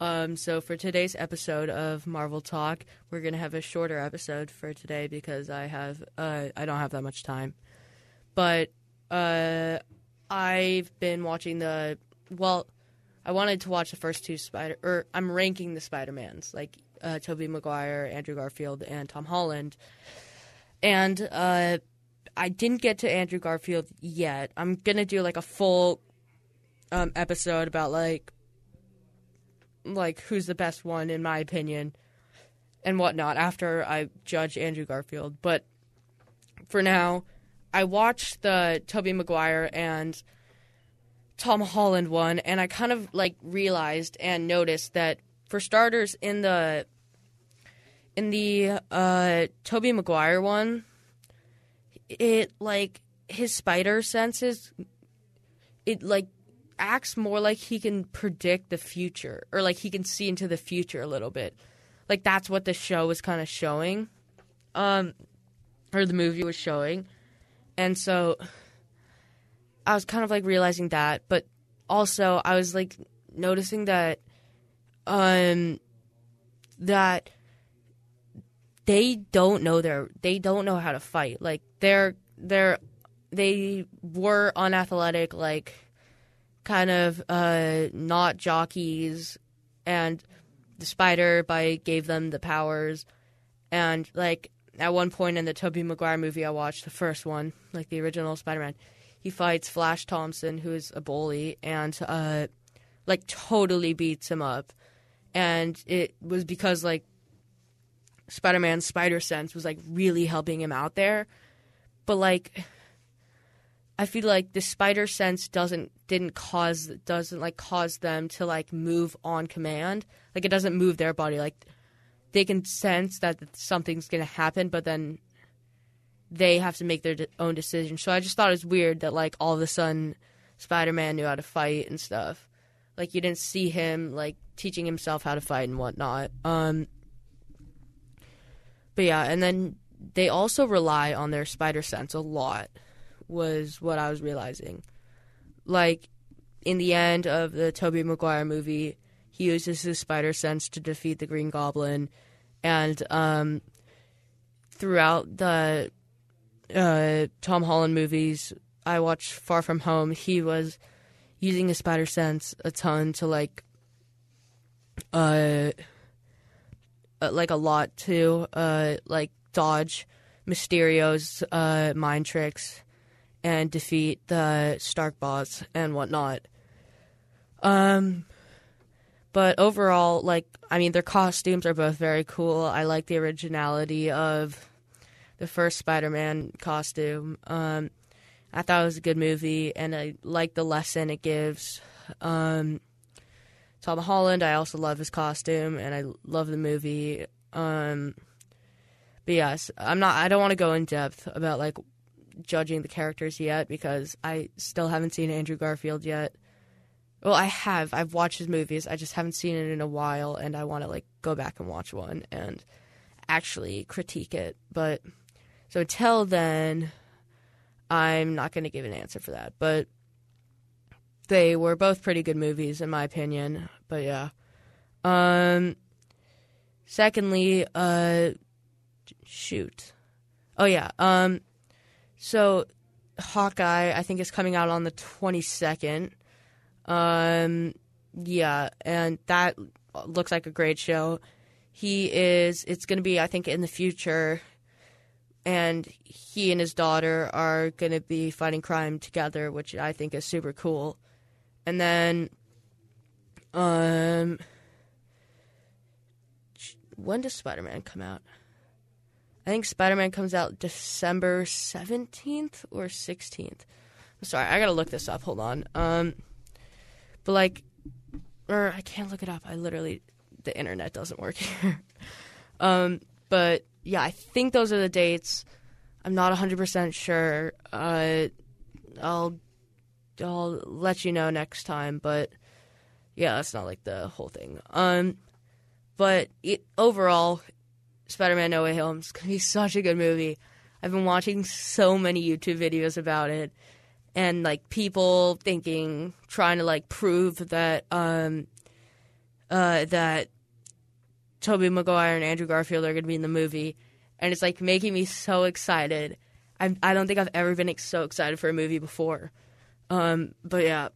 Um, so for today's episode of Marvel Talk, we're gonna have a shorter episode for today because I have uh, I don't have that much time. But uh, I've been watching the well. I wanted to watch the first two Spider, or I'm ranking the Spider Mans, like uh, Tobey Maguire, Andrew Garfield, and Tom Holland. And uh, I didn't get to Andrew Garfield yet. I'm gonna do like a full um, episode about like like who's the best one in my opinion and whatnot after I judge Andrew Garfield. But for now, I watched the Tobey Maguire and Tom Holland one, and I kind of like realized and noticed that for starters, in the in the uh, Tobey Maguire one, it like his spider senses, it like acts more like he can predict the future or like he can see into the future a little bit. Like that's what the show was kind of showing. Um or the movie was showing. And so I was kind of like realizing that, but also I was like noticing that um that they don't know their they don't know how to fight. Like they're they're they were unathletic like kind of uh, not jockeys, and the spider bite gave them the powers. And like at one point in the Tobey Maguire movie I watched, the first one, like the original Spider-Man, he fights Flash Thompson, who is a bully, and uh, like totally beats him up. And it was because like Spider-Man's spider sense was like really helping him out there. But like I feel like the spider sense doesn't didn't cause doesn't like cause them to like move on command. Like it doesn't move their body. Like they can sense that something's gonna happen, but then they have to make their own decision. So I just thought it was weird that like all of a sudden Spider Man knew how to fight and stuff. Like you didn't see him like teaching himself how to fight and whatnot. Um, but yeah, and then they also rely on their spider sense a lot was what I was realizing. Like in the end of the Tobey Maguire movie, he uses his spider sense to defeat the Green Goblin, and um, throughout the uh, Tom Holland movies, I watched Far From Home. He was using his spider sense a ton to like, uh, uh like a lot to uh, like dodge Mysterio's uh, mind tricks and defeat the Stark boss and whatnot. Um, but overall, like, I mean, their costumes are both very cool. I like the originality of the first Spider Man costume. Um, I thought it was a good movie, and I like the lesson it gives. Um, Tom Holland, I also love his costume, and I love the movie. Um, but yes, I'm not. I don't want to go in depth about like judging the characters yet because I still haven't seen Andrew Garfield yet. Well, I have. I've watched his movies. I just haven't seen it in a while, and I want to like go back and watch one and actually critique it. But so until then, I'm not going to give an answer for that. But they were both pretty good movies in my opinion. But yeah. Um. Secondly, uh, shoot. Oh yeah. Um. So, Hawkeye, I think is coming out on the 22nd. Um, yeah, and that looks like a great show. He is, it's going to be, I think, in the future, and he and his daughter are going to be fighting crime together, which I think is super cool. And then, um, when does Spider Man come out? I think Spider Man comes out December 17th or 16th. I'm sorry, I gotta look this up. Hold on. Um, but like, or I can't look it up. I literally, the internet doesn't work here. um, but yeah, I think those are the dates. I'm not 100% sure. Uh, I'll, I'll let you know next time. But yeah, that's not like the whole thing. Um, but it, overall, Spider-Man: No Way Home is gonna be such a good movie. I've been watching so many YouTube videos about it, and like people thinking, trying to like prove that um, uh, that Tobey Maguire and Andrew Garfield are to be in the movie, and it's like making me so excited. I I don't think I've ever been so excited for a movie before. Um, but yeah,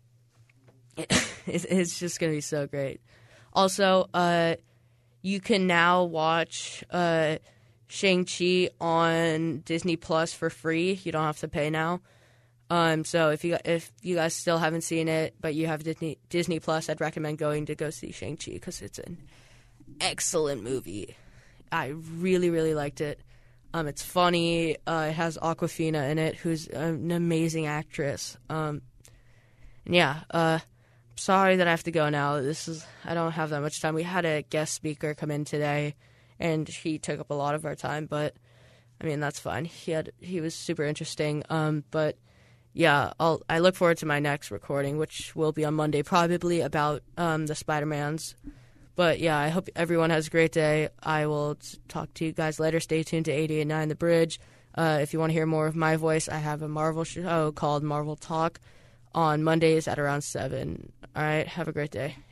it's, it's just to be so great. Also, uh, you can now watch uh, Shang Chi on Disney Plus for free. You don't have to pay now. Um, so if you if you guys still haven't seen it, but you have Disney Disney Plus, I'd recommend going to go see Shang Chi because it's an excellent movie. I really really liked it. Um, it's funny. Uh, it has Awkwafina in it, who's an amazing actress. Um, yeah, uh, sorry that I have to go now. This is I don't have that much time. We had a guest speaker come in today, and he took up a lot of our time. But I mean that's fine. He had he was super interesting. Um, but yeah, I'll I look forward to my next recording, which will be on Monday, probably about um, the Spider Mans. But yeah, I hope everyone has a great day. I will talk to you guys later. Stay tuned to 88.9 The Bridge. Uh, if you want to hear more of my voice, I have a Marvel show called Marvel Talk on Mondays at around 7. All right, have a great day.